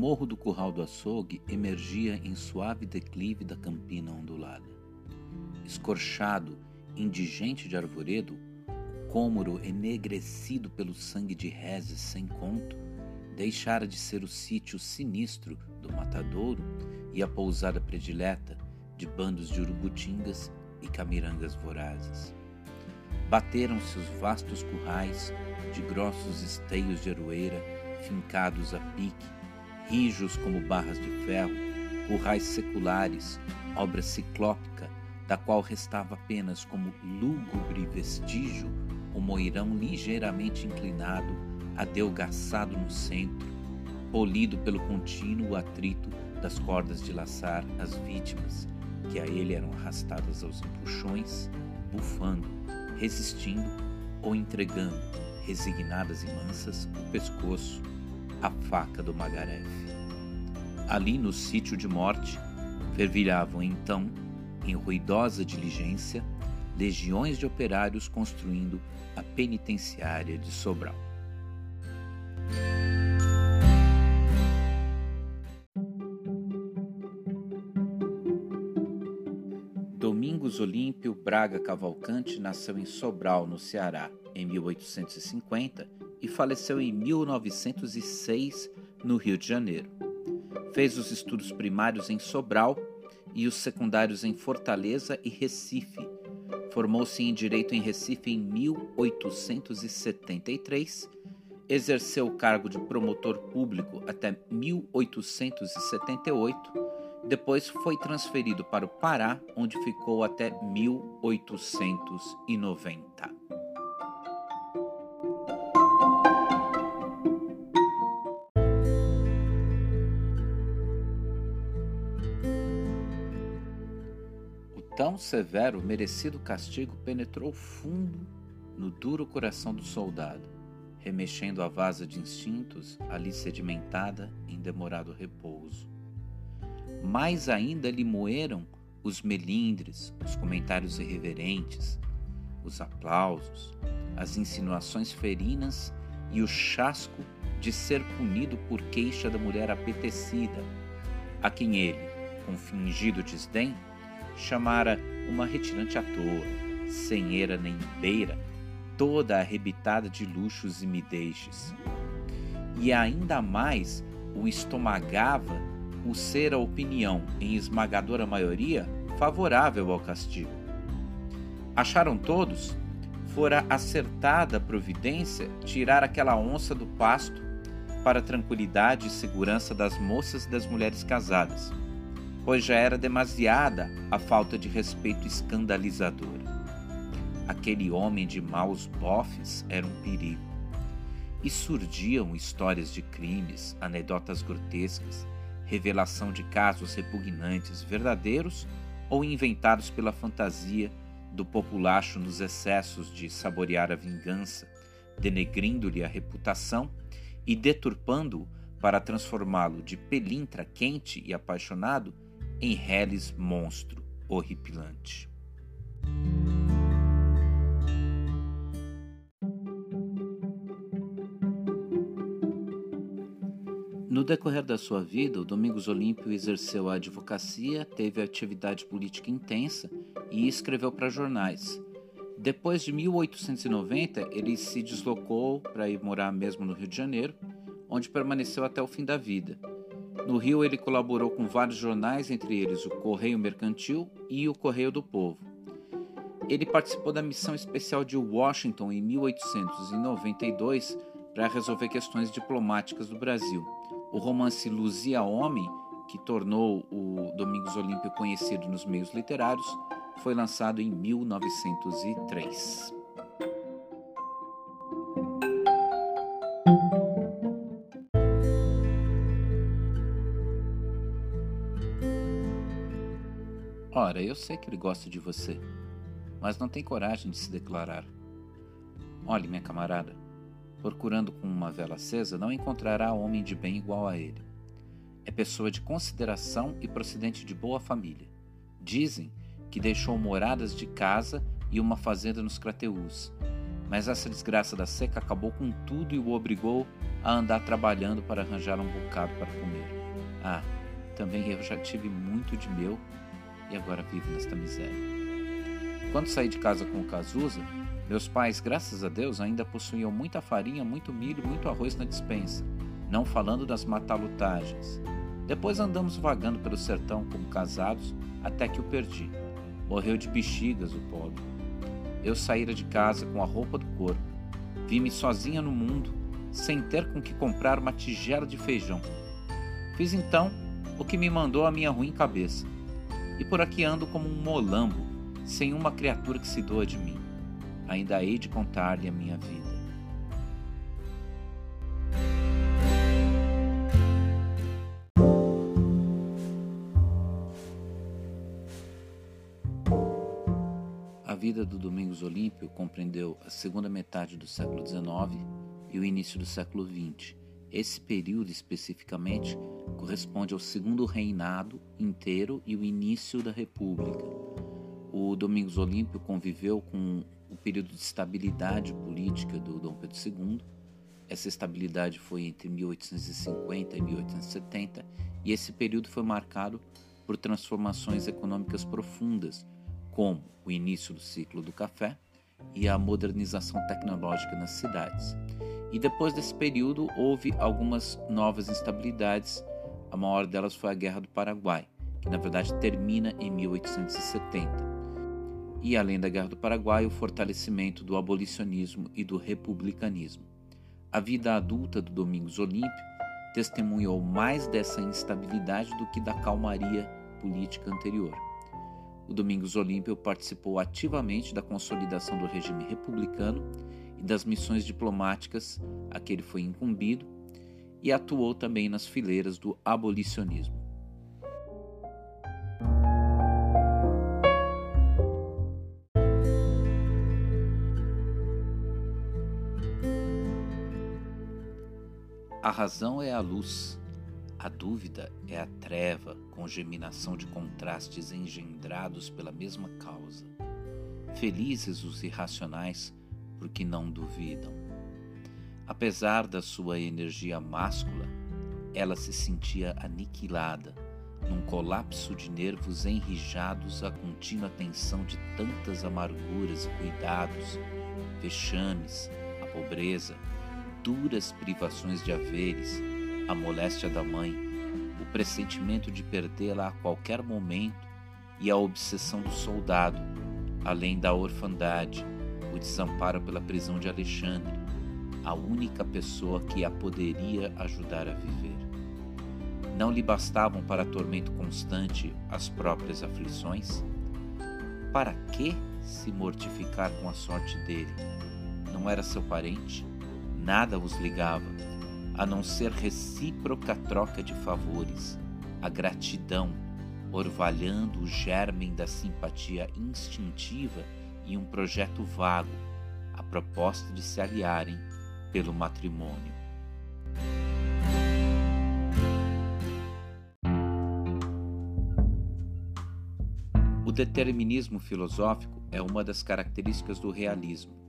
morro do curral do açougue emergia em suave declive da campina ondulada. Escorchado, indigente de arvoredo, o cômoro enegrecido pelo sangue de reses sem conto, deixara de ser o sítio sinistro do matadouro e a pousada predileta de bandos de urubutingas e camirangas vorazes. Bateram-se os vastos currais de grossos esteios de aroeira, fincados a pique, rijos como barras de ferro, currais seculares, obra ciclópica, da qual restava apenas como lúgubre vestígio o moirão ligeiramente inclinado, adelgaçado no centro, polido pelo contínuo atrito das cordas de laçar as vítimas, que a ele eram arrastadas aos empuxões, bufando, resistindo ou entregando, resignadas e mansas, o pescoço, a faca do Magaref. Ali no sítio de morte, fervilhavam então, em ruidosa diligência, legiões de operários construindo a penitenciária de Sobral. Domingos Olímpio Braga Cavalcante nasceu em Sobral, no Ceará, em 1850 e faleceu em 1906, no Rio de Janeiro. Fez os estudos primários em Sobral e os secundários em Fortaleza e Recife. Formou-se em Direito em Recife em 1873, exerceu o cargo de promotor público até 1878 depois foi transferido para o Pará, onde ficou até 1890. Severo, merecido castigo penetrou fundo no duro coração do soldado, remexendo a vasa de instintos ali sedimentada em demorado repouso. Mais ainda lhe moeram os melindres, os comentários irreverentes, os aplausos, as insinuações ferinas e o chasco de ser punido por queixa da mulher apetecida, a quem ele, com fingido desdém, chamara uma retirante à toa, sem eira nem beira, toda arrebitada de luxos e mideixes. E ainda mais o estomagava o ser a opinião, em esmagadora maioria, favorável ao castigo. Acharam todos? Fora acertada a providência tirar aquela onça do pasto para tranquilidade e segurança das moças e das mulheres casadas, pois já era demasiada a falta de respeito escandalizadora. Aquele homem de maus bofes era um perigo. E surdiam histórias de crimes, anedotas grotescas, revelação de casos repugnantes, verdadeiros ou inventados pela fantasia do populacho nos excessos de saborear a vingança, denegrindo-lhe a reputação e deturpando-o para transformá-lo de pelintra quente e apaixonado em reles monstro horripilante. No decorrer da sua vida, o Domingos Olímpio exerceu a advocacia, teve atividade política intensa e escreveu para jornais. Depois de 1890, ele se deslocou para ir morar mesmo no Rio de Janeiro, onde permaneceu até o fim da vida. No Rio, ele colaborou com vários jornais, entre eles o Correio Mercantil e o Correio do Povo. Ele participou da missão especial de Washington em 1892 para resolver questões diplomáticas do Brasil. O romance Luzia Homem, que tornou o Domingos Olímpio conhecido nos meios literários, foi lançado em 1903. Ora, eu sei que ele gosta de você, mas não tem coragem de se declarar. Olhe, minha camarada, Procurando com uma vela acesa, não encontrará homem de bem igual a ele. É pessoa de consideração e procedente de boa família. Dizem que deixou moradas de casa e uma fazenda nos Crateús. Mas essa desgraça da seca acabou com tudo e o obrigou a andar trabalhando para arranjar um bocado para comer. Ah, também eu já tive muito de meu e agora vivo nesta miséria. Quando saí de casa com o Cazuza, meus pais, graças a Deus, ainda possuíam muita farinha, muito milho, muito arroz na dispensa, não falando das matalutagens. Depois andamos vagando pelo sertão como casados até que o perdi. Morreu de bexigas o pobre. Eu saíra de casa com a roupa do corpo. Vi-me sozinha no mundo, sem ter com que comprar uma tigela de feijão. Fiz então o que me mandou a minha ruim cabeça. E por aqui ando como um molambo, sem uma criatura que se doa de mim. Ainda hei de contar-lhe a minha vida. vida do Domingos Olímpio compreendeu a segunda metade do século XIX e o início do século XX. Esse período especificamente corresponde ao segundo reinado inteiro e o início da República. O Domingos Olímpio conviveu com o período de estabilidade política do Dom Pedro II. Essa estabilidade foi entre 1850 e 1870 e esse período foi marcado por transformações econômicas profundas como o início do ciclo do café e a modernização tecnológica nas cidades. E depois desse período houve algumas novas instabilidades. A maior delas foi a Guerra do Paraguai, que na verdade termina em 1870. E além da Guerra do Paraguai, o fortalecimento do abolicionismo e do republicanismo. A vida adulta do Domingos Olímpio testemunhou mais dessa instabilidade do que da calmaria política anterior o Domingos Olímpio participou ativamente da consolidação do regime republicano e das missões diplomáticas a que ele foi incumbido e atuou também nas fileiras do abolicionismo. A razão é a luz, a dúvida é a treva, com geminação de contrastes engendrados pela mesma causa. Felizes os irracionais, porque não duvidam. Apesar da sua energia máscula, ela se sentia aniquilada, num colapso de nervos enrijados à contínua tensão de tantas amarguras e cuidados, vexames, a pobreza, duras privações de haveres, a moléstia da mãe, o pressentimento de perdê-la a qualquer momento e a obsessão do soldado, além da orfandade, o desamparo pela prisão de Alexandre, a única pessoa que a poderia ajudar a viver. Não lhe bastavam para tormento constante as próprias aflições? Para que se mortificar com a sorte dele? Não era seu parente? Nada os ligava a não ser recíproca troca de favores, a gratidão, orvalhando o germen da simpatia instintiva e um projeto vago, a proposta de se aliarem pelo matrimônio. O determinismo filosófico é uma das características do realismo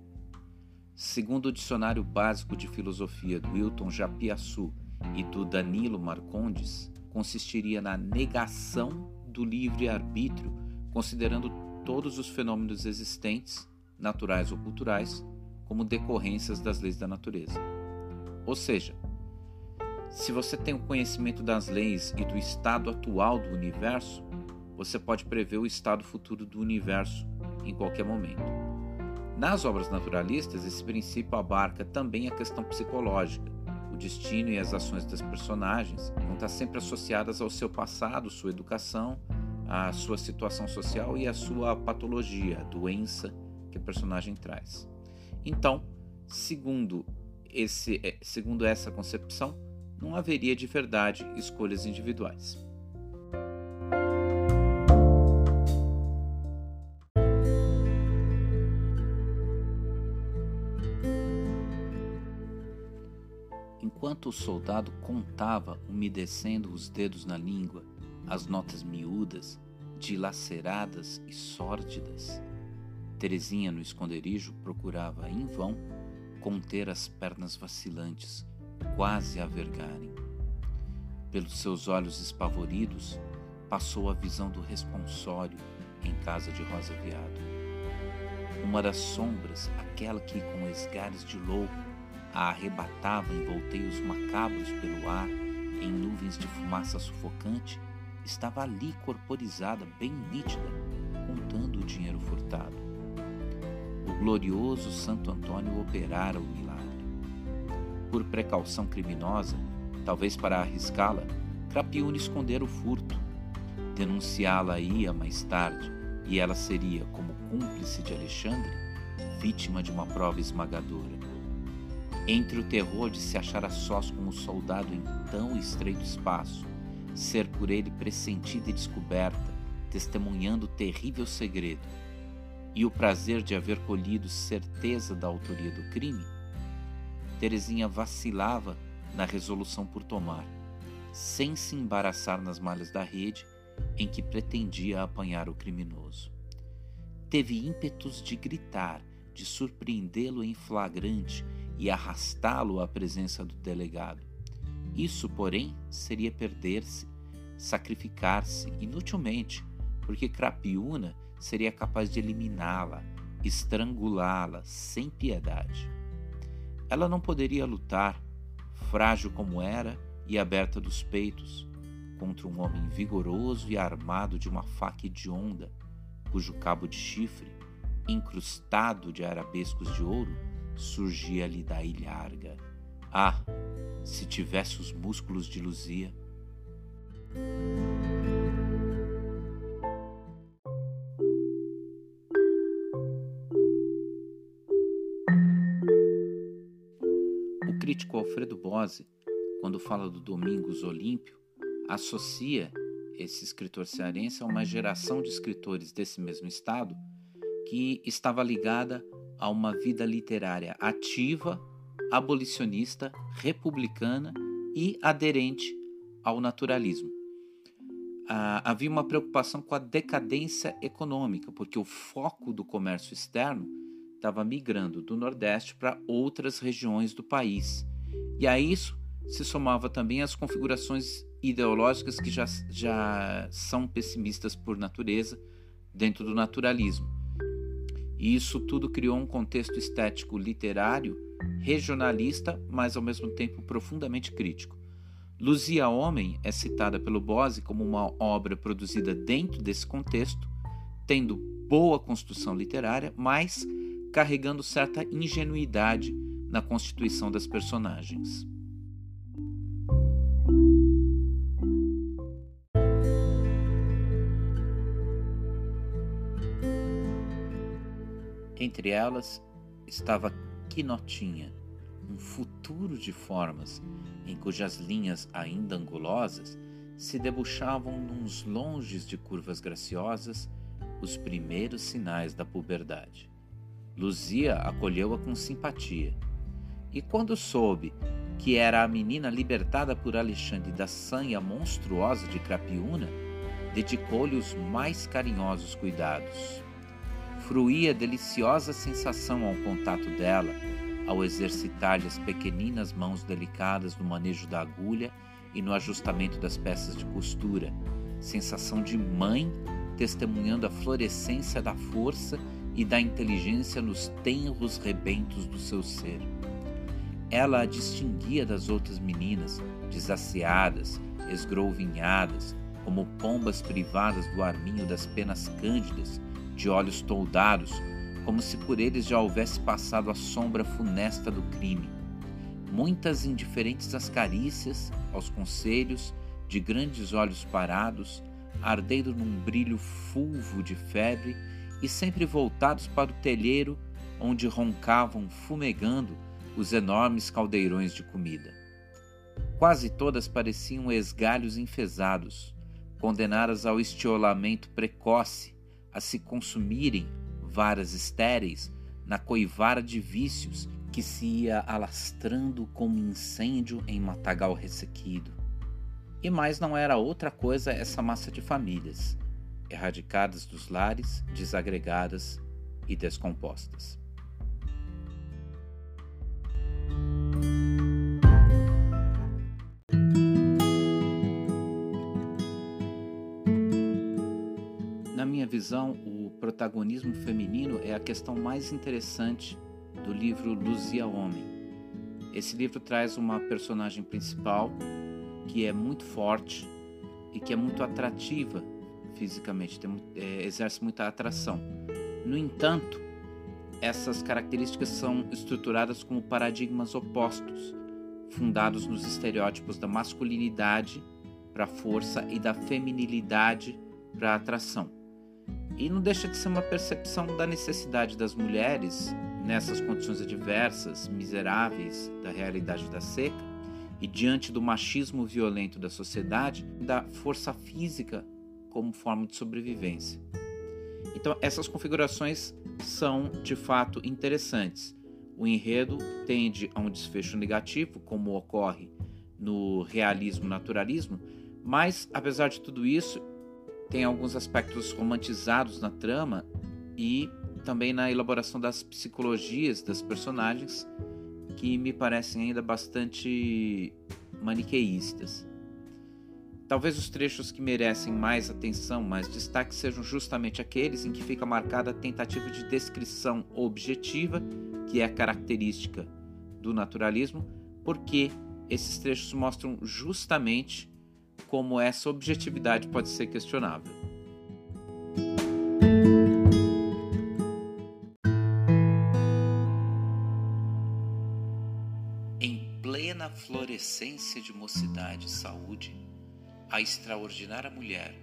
Segundo o Dicionário Básico de Filosofia do Wilton Japiaçu e do Danilo Marcondes, consistiria na negação do livre-arbítrio, considerando todos os fenômenos existentes, naturais ou culturais, como decorrências das leis da natureza. Ou seja, se você tem o conhecimento das leis e do estado atual do universo, você pode prever o estado futuro do universo em qualquer momento. Nas obras naturalistas, esse princípio abarca também a questão psicológica. O destino e as ações das personagens vão estar sempre associadas ao seu passado, sua educação, a sua situação social e a sua patologia, a doença que a personagem traz. Então, segundo, esse, eh, segundo essa concepção, não haveria de verdade escolhas individuais. Enquanto o soldado contava, umedecendo os dedos na língua, as notas miúdas, dilaceradas e sórdidas, Terezinha, no esconderijo, procurava em vão conter as pernas vacilantes, quase a vergarem. Pelos seus olhos espavoridos, passou a visão do responsório em casa de Rosa Viado. Uma das sombras, aquela que, com esgares de louco, a arrebatava em volteios macabros pelo ar, em nuvens de fumaça sufocante, estava ali corporizada, bem nítida, contando o dinheiro furtado. O glorioso Santo Antônio operara o milagre. Por precaução criminosa, talvez para arriscá-la, Crapiúna escondera o furto. Denunciá-la ia mais tarde, e ela seria, como cúmplice de Alexandre, vítima de uma prova esmagadora. Entre o terror de se achar a sós com o soldado em tão estreito espaço, ser por ele pressentida e descoberta, testemunhando o terrível segredo, e o prazer de haver colhido certeza da autoria do crime, Terezinha vacilava na resolução por tomar, sem se embaraçar nas malhas da rede em que pretendia apanhar o criminoso. Teve ímpetos de gritar, de surpreendê-lo em flagrante e arrastá-lo à presença do delegado. Isso, porém, seria perder-se, sacrificar-se inutilmente, porque Crapiúna seria capaz de eliminá-la, estrangulá-la sem piedade. Ela não poderia lutar, frágil como era e aberta dos peitos, contra um homem vigoroso e armado de uma faca hedionda, cujo cabo de chifre, incrustado de arabescos de ouro, surgia-lhe da ilharga. Ah, se tivesse os músculos de Luzia! O crítico Alfredo Bose, quando fala do Domingos Olímpio, associa esse escritor cearense a uma geração de escritores desse mesmo estado que estava ligada a uma vida literária ativa, abolicionista, republicana e aderente ao naturalismo. Ah, havia uma preocupação com a decadência econômica, porque o foco do comércio externo estava migrando do Nordeste para outras regiões do país. E a isso se somava também as configurações ideológicas que já, já são pessimistas por natureza dentro do naturalismo. E isso tudo criou um contexto estético literário regionalista, mas ao mesmo tempo profundamente crítico. Luzia Homem é citada pelo Bose como uma obra produzida dentro desse contexto, tendo boa construção literária, mas carregando certa ingenuidade na constituição das personagens. Entre elas estava Quinotinha, um futuro de formas em cujas linhas ainda angulosas se debuxavam nos longes de curvas graciosas os primeiros sinais da puberdade. Luzia acolheu-a com simpatia, e quando soube que era a menina libertada por Alexandre da sanha monstruosa de Crapiúna, dedicou-lhe os mais carinhosos cuidados fruía deliciosa sensação ao contato dela, ao exercitar-lhe as pequeninas mãos delicadas no manejo da agulha e no ajustamento das peças de costura, sensação de mãe testemunhando a florescência da força e da inteligência nos tenros rebentos do seu ser. Ela a distinguia das outras meninas, desaceadas, esgrouvinhadas, como pombas privadas do arminho das penas cândidas, de olhos toldados, como se por eles já houvesse passado a sombra funesta do crime. Muitas indiferentes às carícias, aos conselhos, de grandes olhos parados, ardendo num brilho fulvo de febre e sempre voltados para o telheiro onde roncavam fumegando os enormes caldeirões de comida. Quase todas pareciam esgalhos enfesados, condenadas ao estiolamento precoce a se consumirem varas estéreis na coivara de vícios que se ia alastrando como incêndio em matagal ressequido. E mais não era outra coisa essa massa de famílias, erradicadas dos lares, desagregadas, e descompostas. Visão, o protagonismo feminino é a questão mais interessante do livro Luzia Homem. Esse livro traz uma personagem principal que é muito forte e que é muito atrativa fisicamente, tem, é, exerce muita atração. No entanto, essas características são estruturadas como paradigmas opostos, fundados nos estereótipos da masculinidade para a força e da feminilidade para a atração. E não deixa de ser uma percepção da necessidade das mulheres, nessas condições adversas, miseráveis da realidade da seca, e diante do machismo violento da sociedade, da força física como forma de sobrevivência. Então, essas configurações são de fato interessantes. O enredo tende a um desfecho negativo, como ocorre no realismo-naturalismo, mas apesar de tudo isso, tem alguns aspectos romantizados na trama e também na elaboração das psicologias das personagens que me parecem ainda bastante maniqueístas. Talvez os trechos que merecem mais atenção, mais destaque, sejam justamente aqueles em que fica marcada a tentativa de descrição objetiva, que é a característica do naturalismo, porque esses trechos mostram justamente como essa objetividade pode ser questionável. Em plena florescência de mocidade e saúde, a extraordinária mulher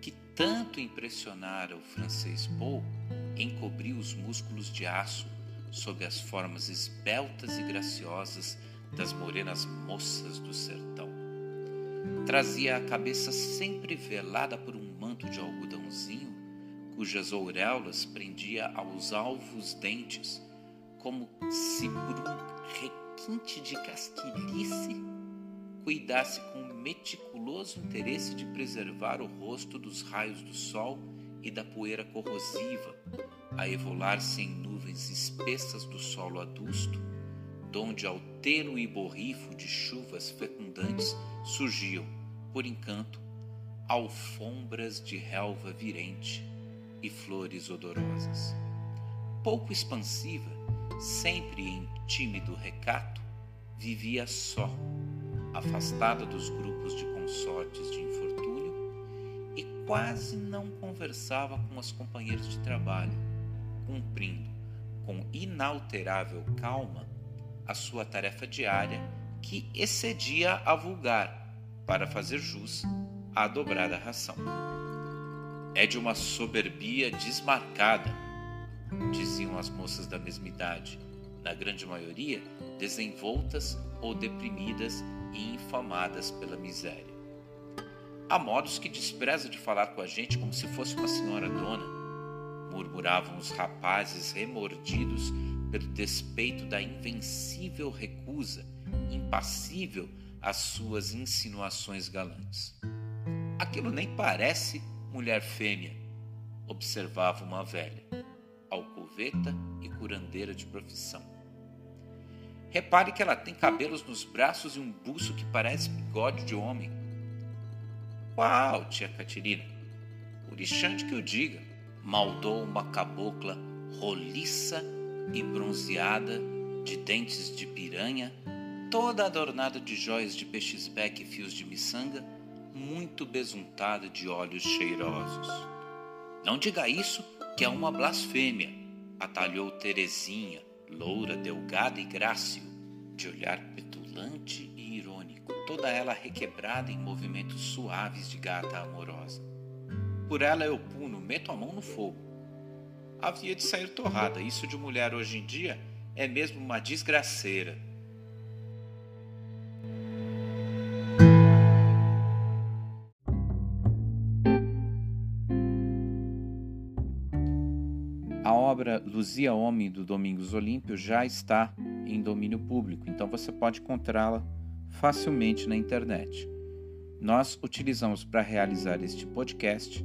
que tanto impressionara o francês Paul encobriu os músculos de aço sob as formas esbeltas e graciosas das morenas moças do sertão. Trazia a cabeça sempre velada por um manto de algodãozinho, cujas auréolas prendia aos alvos dentes, como se por um requinte de casquilhice cuidasse com meticuloso interesse de preservar o rosto dos raios do sol e da poeira corrosiva, a evolar-se em nuvens espessas do solo adusto, donde ao tênue borrifo de chuvas fecundantes surgiam, por encanto, alfombras de relva virente e flores odorosas. Pouco expansiva, sempre em tímido recato, vivia só, afastada dos grupos de consortes de infortúnio e quase não conversava com as companheiras de trabalho, cumprindo com inalterável calma a sua tarefa diária que excedia a vulgar para fazer jus à dobrada ração. É de uma soberbia desmarcada, diziam as moças da mesma idade, na grande maioria desenvoltas ou deprimidas e infamadas pela miséria. Há modos que despreza de falar com a gente como se fosse uma senhora dona, murmuravam os rapazes remordidos pelo despeito da invencível recusa, impassível às suas insinuações galantes. Aquilo nem parece mulher fêmea, observava uma velha, alcoveta e curandeira de profissão. Repare que ela tem cabelos nos braços e um buço que parece bigode de homem. Uau, tia Catirina! Orixante que o diga, maldou uma cabocla roliça e bronzeada, de dentes de piranha, toda adornada de jóias de peixesbeque e fios de miçanga, muito besuntada de óleos cheirosos. Não diga isso, que é uma blasfêmia, atalhou Terezinha, loura, delgada e grácil, de olhar petulante e irônico, toda ela requebrada em movimentos suaves de gata amorosa. Por ela eu puno, meto a mão no fogo. Havia de sair torrada, isso de mulher hoje em dia é mesmo uma desgraceira. obra Luzia Homem do Domingos Olímpio já está em domínio público, então você pode encontrá-la facilmente na internet. Nós utilizamos para realizar este podcast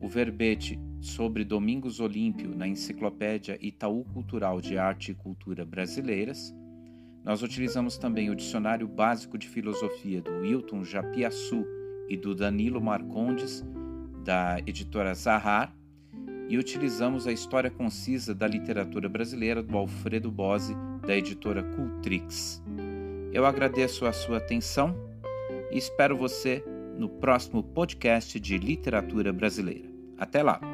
o verbete sobre Domingos Olímpio na Enciclopédia Itaú Cultural de Arte e Cultura Brasileiras. Nós utilizamos também o Dicionário Básico de Filosofia do Wilton Japiaçu e do Danilo Marcondes, da editora Zahar, e utilizamos a História Concisa da Literatura Brasileira do Alfredo Bose, da editora Cultrix. Eu agradeço a sua atenção e espero você no próximo podcast de literatura brasileira. Até lá!